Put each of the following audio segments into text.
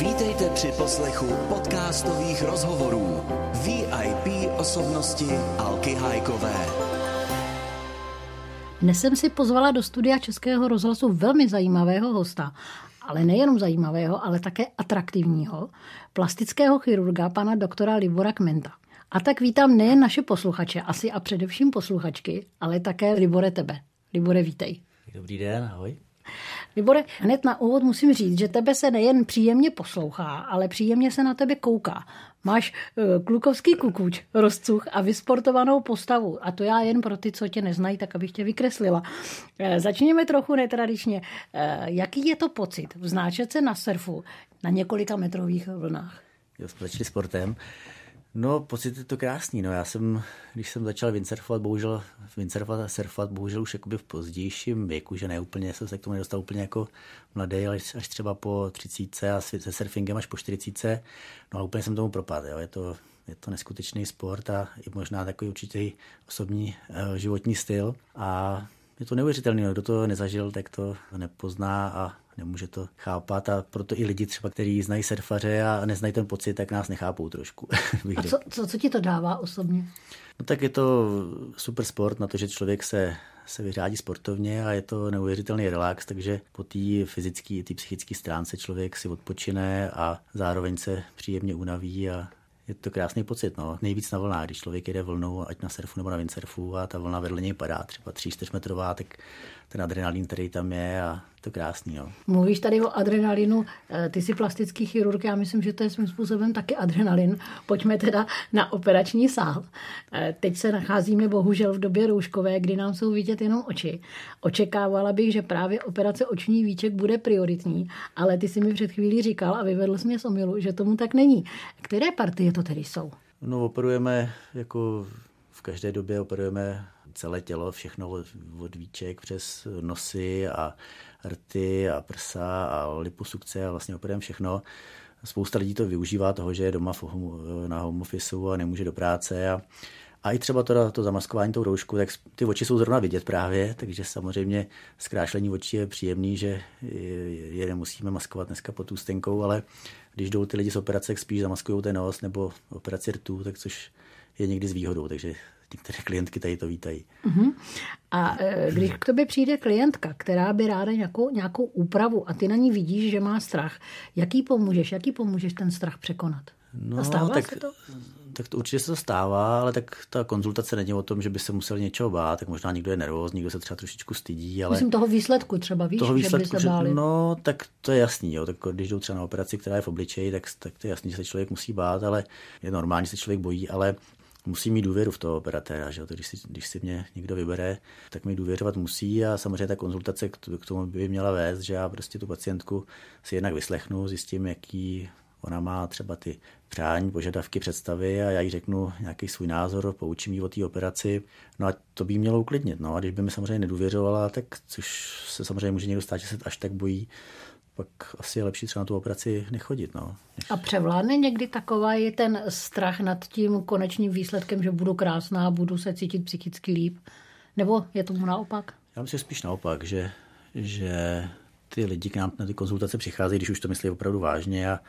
Vítejte při poslechu podcastových rozhovorů VIP osobnosti Alky Hajkové. Dnes jsem si pozvala do studia Českého rozhlasu velmi zajímavého hosta, ale nejenom zajímavého, ale také atraktivního, plastického chirurga pana doktora Libora Kmenta. A tak vítám nejen naše posluchače, asi a především posluchačky, ale také Libore tebe. Libore, vítej. Dobrý den, ahoj. Libore, hned na úvod musím říct, že tebe se nejen příjemně poslouchá, ale příjemně se na tebe kouká. Máš uh, klukovský kukuč, rozcuch a vysportovanou postavu. A to já jen pro ty, co tě neznají, tak abych tě vykreslila. Uh, začněme trochu netradičně. Uh, jaký je to pocit vznáčet se na surfu na několika metrových vlnách? Jo, začali sportem. No, pocit je to krásný. No, já jsem, když jsem začal windsurfovat, bohužel windsurfovat a surfovat, bohužel už jakoby v pozdějším věku, že ne úplně, jsem se k tomu nedostal úplně jako mladý, ale až třeba po 30 a se surfingem až po 40. No a úplně jsem tomu propadl. Jo. Je to, je to neskutečný sport a i možná takový určitý osobní uh, životní styl. A je to neuvěřitelné, kdo to nezažil, tak to nepozná a nemůže to chápat a proto i lidi třeba, kteří znají surfaře a neznají ten pocit, tak nás nechápou trošku. a co, co, co ti to dává osobně? No tak je to super sport na to, že člověk se se vyřádí sportovně a je to neuvěřitelný relax, takže po té fyzické i té psychické stránce člověk si odpočine a zároveň se příjemně unaví a je to krásný pocit. No. Nejvíc na vlnách, když člověk jede vlnou, ať na surfu nebo na windsurfu a ta vlna vedle něj padá, třeba 3-4 metrová, tak ten adrenalin, který tam je a to krásný. Jo. Mluvíš tady o adrenalinu, eh, ty jsi plastický chirurg, já myslím, že to je svým způsobem taky adrenalin. Pojďme teda na operační sál. Eh, teď se nacházíme bohužel v době rouškové, kdy nám jsou vidět jenom oči. Očekávala bych, že právě operace oční výček bude prioritní, ale ty si mi před chvílí říkal a vyvedl jsi mě z omilu, že tomu tak není. Které partie to tedy jsou? No operujeme jako v každé době operujeme celé tělo, všechno od, od víček přes nosy a rty a prsa a liposukce a vlastně operujeme všechno. Spousta lidí to využívá toho, že je doma na home office a nemůže do práce a, a i třeba to, to zamaskování tou roušku, tak ty oči jsou zrovna vidět právě, takže samozřejmě zkrášlení očí je příjemný, že je nemusíme maskovat dneska pod ústenkou, ale když jdou ty lidi z operace, spíš zamaskují ten nos nebo operaci rtů, tak což je někdy s výhodou, takže některé klientky tady to vítají. Uh-huh. A e, když k tobě přijde klientka, která by ráda nějakou, nějakou úpravu a ty na ní vidíš, že má strach, jaký pomůžeš, jaký pomůžeš ten strach překonat? No, a stává tak, se to? Tak to určitě se to stává, ale tak ta konzultace není o tom, že by se musel něčeho bát, tak možná někdo je nervózní, někdo se třeba trošičku stydí. Ale... Myslím toho výsledku třeba, víš, toho výsledku, že by se báli. No, tak to je jasný, jo. Tak když jdou třeba na operaci, která je v obličeji, tak, tak to je jasný, že se člověk musí bát, ale je normální, že se člověk bojí, ale musí mít důvěru v toho operatéra. Že? Když, si, když si mě někdo vybere, tak mi důvěřovat musí a samozřejmě ta konzultace k, tomu by měla vést, že já prostě tu pacientku si jednak vyslechnu, zjistím, jaký ona má třeba ty přání, požadavky, představy a já jí řeknu nějaký svůj názor, poučím jí o té operaci. No a to by mělo uklidnit. No a když by mi samozřejmě nedůvěřovala, tak což se samozřejmě může někdo stát, že se až tak bojí, pak asi je lepší třeba na tu operaci nechodit. No. A převládne někdy taková je ten strach nad tím konečným výsledkem, že budu krásná, budu se cítit psychicky líp? Nebo je tomu naopak? Já myslím spíš naopak, že, že ty lidi k nám na ty konzultace přicházejí, když už to myslí opravdu vážně a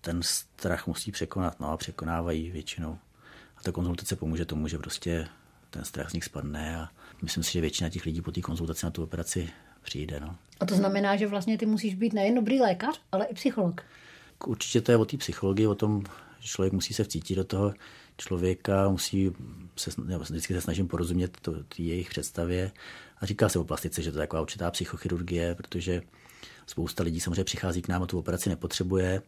ten strach musí překonat, no a překonávají většinou. A ta konzultace pomůže tomu, že prostě ten strach z nich spadne a myslím si, že většina těch lidí po té konzultaci na tu operaci přijde. No. A to znamená, že vlastně ty musíš být nejen dobrý lékař, ale i psycholog. Určitě to je o té psychologii, o tom, že člověk musí se vcítit do toho člověka, musí se, vždycky se snažím porozumět to, jejich představě. A říká se o plastice, že to je taková určitá psychochirurgie, protože spousta lidí samozřejmě přichází k nám a tu operaci nepotřebuje.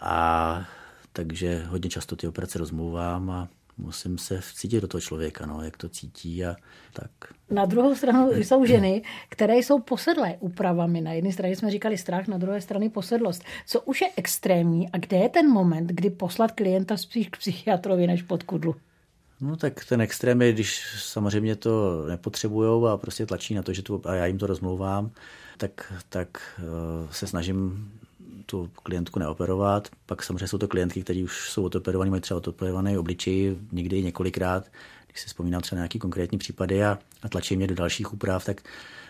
A takže hodně často ty operace rozmluvám a musím se vcítit do toho člověka, no, jak to cítí a tak. Na druhou stranu jsou ženy, které jsou posedlé úpravami. Na jedné straně jsme říkali strach, na druhé straně posedlost. Co už je extrémní a kde je ten moment, kdy poslat klienta spíš k psychiatrovi než pod kudlu? No tak ten extrém je, když samozřejmě to nepotřebujou a prostě tlačí na to, že tu, a já jim to rozmlouvám, tak, tak uh, se snažím tu klientku neoperovat. Pak samozřejmě jsou to klientky, které už jsou odoperované, mají třeba odoperované obličej někdy několikrát. když si vzpomínám třeba nějaký konkrétní případy a, a tlačí mě do dalších úprav, tak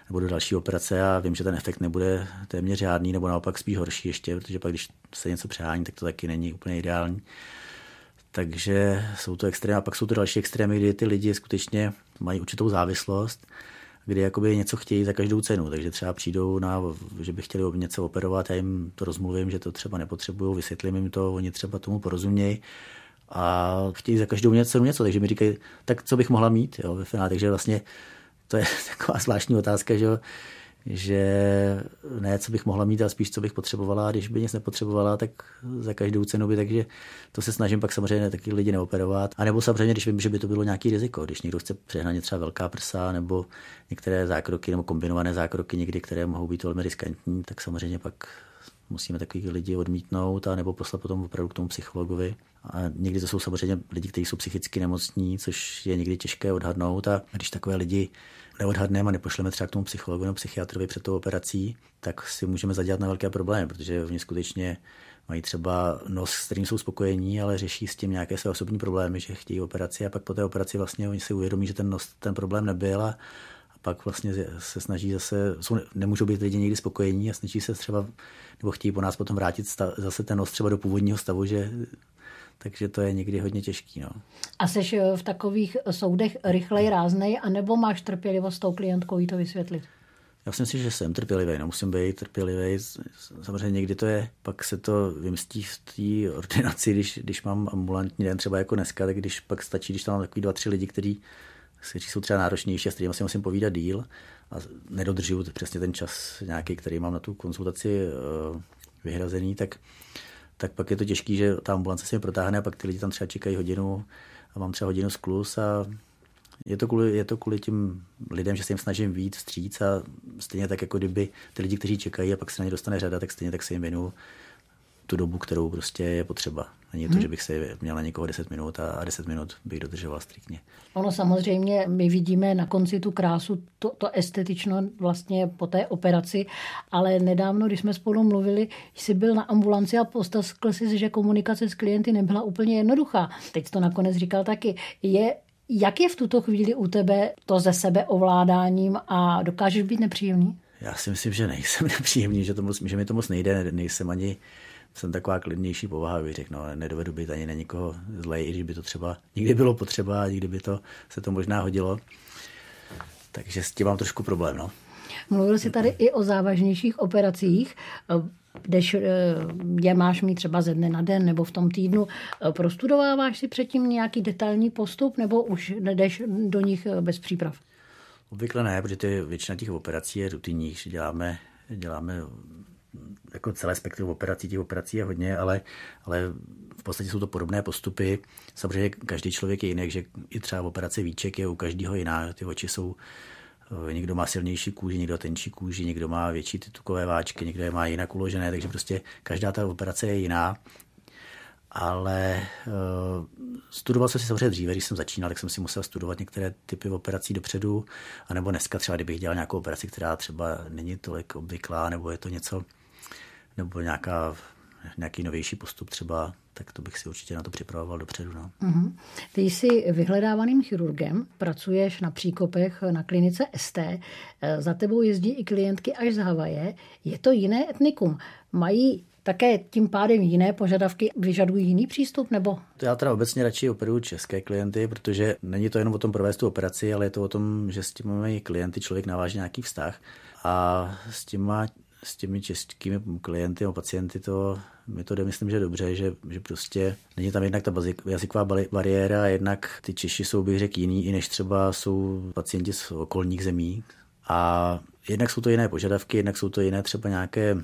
nebo do další operace a vím, že ten efekt nebude téměř žádný, nebo naopak spíš horší ještě, protože pak, když se něco přehání, tak to taky není úplně ideální. Takže jsou to extrémy. A pak jsou to další extrémy, kdy ty lidi skutečně mají určitou závislost, kdy jakoby něco chtějí za každou cenu. Takže třeba přijdou na, že by chtěli něco operovat, já jim to rozmluvím, že to třeba nepotřebují, vysvětlím jim to, oni třeba tomu porozumějí a chtějí za každou cenu něco, takže mi říkají, tak co bych mohla mít jo, ve finále. Takže vlastně to je taková zvláštní otázka, že, že ne, co bych mohla mít, ale spíš, co bych potřebovala. A když by nic nepotřebovala, tak za každou cenu by, takže to se snažím pak samozřejmě taky lidi neoperovat. A nebo samozřejmě, když vím, že by to bylo nějaký riziko, když někdo chce přehnaně třeba velká prsa nebo některé zákroky nebo kombinované zákroky někdy, které mohou být velmi riskantní, tak samozřejmě pak musíme takový lidi odmítnout a nebo poslat potom opravdu k tomu psychologovi. A někdy to jsou samozřejmě lidi, kteří jsou psychicky nemocní, což je někdy těžké odhadnout. A když takové lidi neodhadneme a nepošleme třeba k tomu psychologu nebo psychiatrovi před tou operací, tak si můžeme zadělat na velké problémy, protože oni skutečně mají třeba nos, s kterým jsou spokojení, ale řeší s tím nějaké své osobní problémy, že chtějí operaci a pak po té operaci vlastně oni si uvědomí, že ten nos ten problém nebyl a pak vlastně se snaží zase, jsou, nemůžou být lidi někdy spokojení a snaží se třeba, nebo chtějí po nás potom vrátit stav, zase ten nos třeba do původního stavu, že takže to je někdy hodně těžký. No. A jsi eh, v takových soudech rychlej ráznej, anebo máš trpělivost s tou klientkou jí to vysvětlit? Já si myslím, že jsem trpělivý, no musím být trpělivý. Samozřejmě někdy to je, pak se to vymstí v té ordinaci, když, když mám ambulantní den, třeba jako dneska, tak když pak stačí, když tam mám takový dva, tři lidi, kteří kteří jsou třeba náročnější a s kterými si musím povídat díl a nedodržuju přesně ten čas nějaký, který mám na tu konzultaci eh, vyhrazený, tak, tak pak je to těžké, že ta ambulance se mi protáhne a pak ty lidi tam třeba čekají hodinu a mám třeba hodinu sklus a je to, kvůli, je to kvůli tím lidem, že se jim snažím víc vstříc a stejně tak, jako kdyby ty lidi, kteří čekají a pak se na ně dostane řada, tak stejně tak se jim věnu tu dobu, kterou prostě je potřeba. Není to, hmm. že bych se měl na někoho 10 minut a 10 minut bych dodržoval striktně. Ono samozřejmě, my vidíme na konci tu krásu, to, to estetično vlastně po té operaci, ale nedávno, když jsme spolu mluvili, jsi byl na ambulanci a postavil si, že komunikace s klienty nebyla úplně jednoduchá. Teď to nakonec říkal taky. Je jak je v tuto chvíli u tebe to ze sebe ovládáním a dokážeš být nepříjemný? Já si myslím, že nejsem nepříjemný, že, to moc, že mi to moc nejde, nejsem ani jsem taková klidnější povaha, bych řekl, no, nedovedu být ani na nikoho zlej, i když by to třeba nikdy bylo potřeba, a nikdy by to se to možná hodilo. Takže s tím mám trošku problém. No. Mluvil jsi tady i o závažnějších operacích jdeš, eh, je máš mít třeba ze dne na den nebo v tom týdnu, eh, prostudováváš si předtím nějaký detailní postup nebo už jdeš do nich eh, bez příprav? Obvykle ne, protože ty, většina těch operací je rutinních, že děláme, děláme jako celé spektrum operací, těch operací je hodně, ale, ale v podstatě jsou to podobné postupy. Samozřejmě každý člověk je jiný, že i třeba operace víček je u každého jiná. Ty oči jsou Eh, někdo má silnější kůži, někdo tenčí kůži, někdo má větší ty tukové váčky, někdo je má jinak uložené, takže prostě každá ta operace je jiná. Ale uh, studoval jsem si samozřejmě dříve, když jsem začínal, tak jsem si musel studovat některé typy operací dopředu, anebo dneska třeba, kdybych dělal nějakou operaci, která třeba není tolik obvyklá, nebo je to něco, nebo nějaká, nějaký novější postup třeba, tak to bych si určitě na to připravoval dopředu. No. Uh-huh. Ty jsi vyhledávaným chirurgem, pracuješ na příkopech na klinice ST, eh, za tebou jezdí i klientky až z Havaje. Je to jiné etnikum. Mají také tím pádem jiné požadavky, vyžadují jiný přístup, nebo? Já teda obecně radši operuju české klienty, protože není to jenom o tom provést tu operaci, ale je to o tom, že s těmi klienty člověk naváží nějaký vztah a s těma s těmi českými klienty a pacienty to, mi to jde, myslím, že dobře, že, že prostě není tam jednak ta jazyková bariéra, jednak ty Češi jsou, bych řekl, jiný, i než třeba jsou pacienti z okolních zemí. A jednak jsou to jiné požadavky, jednak jsou to jiné třeba nějaké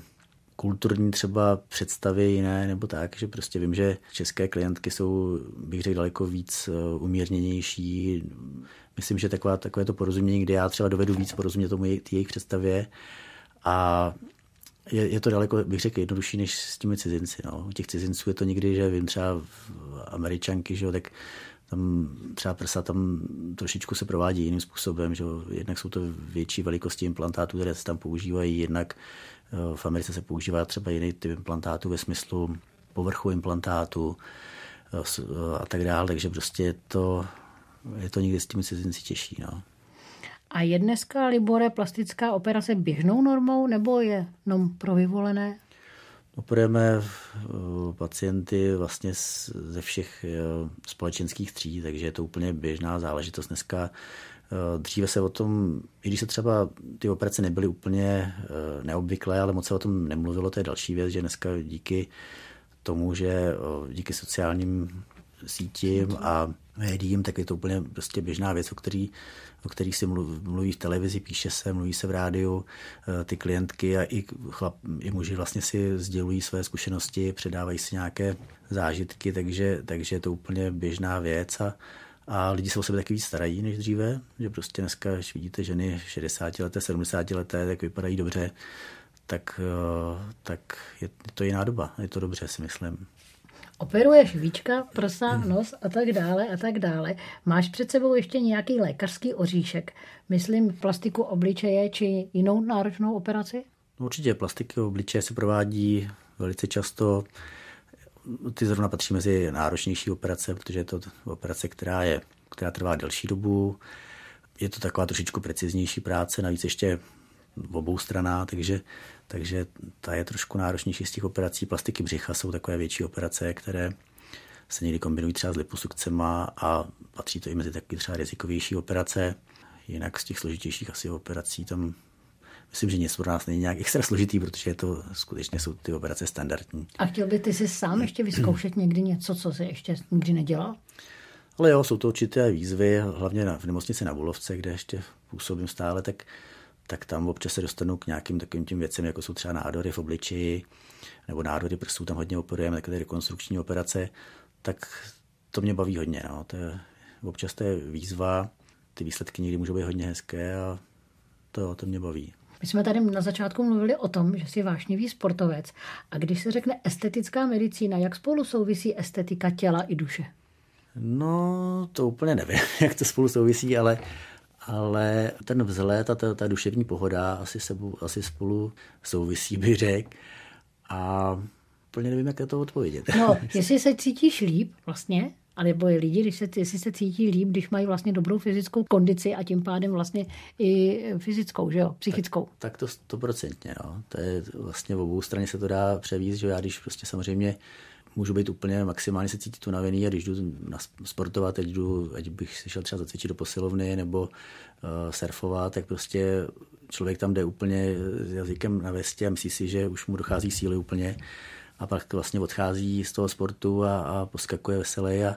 kulturní třeba představy jiné, nebo tak, že prostě vím, že české klientky jsou, bych řekl, daleko víc eh, umírněnější. Myslím, že taková, takové to porozumění, kde já třeba dovedu víc porozumět tomu jejich představě, a je, je to daleko, bych řekl, jednodušší než s těmi cizinci. No. U těch cizinců je to někdy, že vím třeba američanky, že jo, tak tam třeba prsa tam trošičku se provádí jiným způsobem, že jo. jednak jsou to větší velikosti implantátů, které se tam používají, jednak eh, v Americe se používá třeba jiný typ implantátů ve smyslu povrchu implantátu eh, a tak dále, takže prostě to je to někdy s těmi cizinci těžší. No. A je dneska, Libore, plastická operace běžnou normou nebo je jenom pro vyvolené? Operujeme eh, pacienty vlastně ze všech eh, společenských tří, takže je to úplně běžná záležitost dneska. Eh, dříve se o tom, i když se třeba ty operace nebyly úplně neobvyklé, ale moc se o tom nemluvilo, to je další věc, že dneska díky tomu, že díky sociálním sítím a médiím, tak je to úplně prostě běžná věc, o který, o který si mluví v televizi, píše se, mluví se v rádiu, eh, ty klientky a i, chlap, i muži vlastně si sdělují své zkušenosti, předávají si nějaké zážitky, takže, takže je to úplně běžná věc a, a lidi se o sebe taky víc starají než dříve, že prostě dneska, když vidíte ženy 60 leté, 70 leté, tak vypadají dobře, tak, eh, tak je to jiná doba. Je to dobře, si myslím. Operuješ víčka, prsa, nos a tak dále a tak dále. Máš před sebou ještě nějaký lékařský oříšek, myslím plastiku obličeje či jinou náročnou operaci? No, určitě plastiky obličeje se provádí velice často. Ty zrovna patří mezi náročnější operace, protože je to operace, která, je, která trvá delší dobu. Je to taková trošičku preciznější práce, navíc ještě v obou stranách, takže, takže ta je trošku náročnější z těch operací. Plastiky břicha jsou takové větší operace, které se někdy kombinují třeba s liposukcema a patří to i mezi takové třeba rizikovější operace. Jinak z těch složitějších asi operací tam myslím, že nic pro nás není nějak extra složitý, protože je to skutečně jsou ty operace standardní. A chtěl by ty si sám ještě vyzkoušet někdy něco, co se ještě nikdy nedělal? Ale jo, jsou to určité výzvy, hlavně v nemocnici na Bulovce, kde ještě působím stále, tak tak tam občas se dostanu k nějakým takovým tím věcem, jako jsou třeba nádory v obličeji, nebo nádory prsů, tam hodně operujeme, takové rekonstrukční operace, tak to mě baví hodně. No. To je, občas to je výzva, ty výsledky někdy můžou být hodně hezké a to, to mě baví. My jsme tady na začátku mluvili o tom, že jsi vášnivý sportovec. A když se řekne estetická medicína, jak spolu souvisí estetika těla i duše? No, to úplně nevím, jak to spolu souvisí, ale ale ten vzhled a ta, ta duševní pohoda asi, sebou, asi spolu souvisí, bych řekl. A úplně nevím, jak to odpovědět. No, jestli se cítíš líp vlastně, nebo je lidi, když se, jestli se cítí líp, když mají vlastně dobrou fyzickou kondici a tím pádem vlastně i fyzickou, že jo, psychickou. Tak, tak to stoprocentně, no. To je vlastně v obou straně se to dá převíst, že já když prostě samozřejmě můžu být úplně maximálně se cítit unavený a když jdu na sportovat, teď jdu, ať bych si šel třeba zacvičit do posilovny nebo uh, surfovat, tak prostě člověk tam jde úplně s jazykem na vestě a myslí si, že už mu dochází síly úplně a pak vlastně odchází z toho sportu a, a poskakuje veselý a,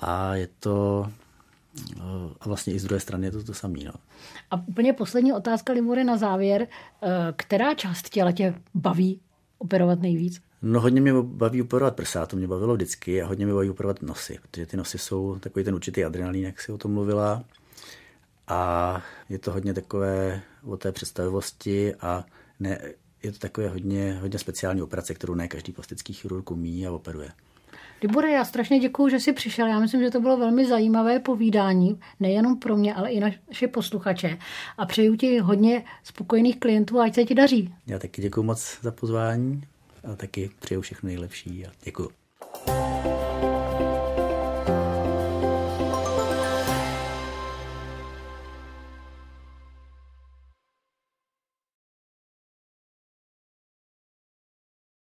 a je to eh, a vlastně i z druhé strany je to to samé. No. A úplně poslední otázka, Libore, na závěr. Eh, která část těla tě baví operovat nejvíc? No hodně mě baví operovat prsa, to mě bavilo vždycky a hodně mě baví operovat nosy, protože ty nosy jsou takový ten určitý adrenalin, jak si o tom mluvila. A je to hodně takové o té představivosti a ne, je to takové hodně, hodně speciální operace, kterou ne každý plastický chirurg umí a operuje. Libore, já strašně děkuji, že jsi přišel. Já myslím, že to bylo velmi zajímavé povídání, nejenom pro mě, ale i naše posluchače. A přeju ti hodně spokojených klientů a ať se ti daří. Já taky děkuji moc za pozvání a taky přeju všechno nejlepší a děkuji.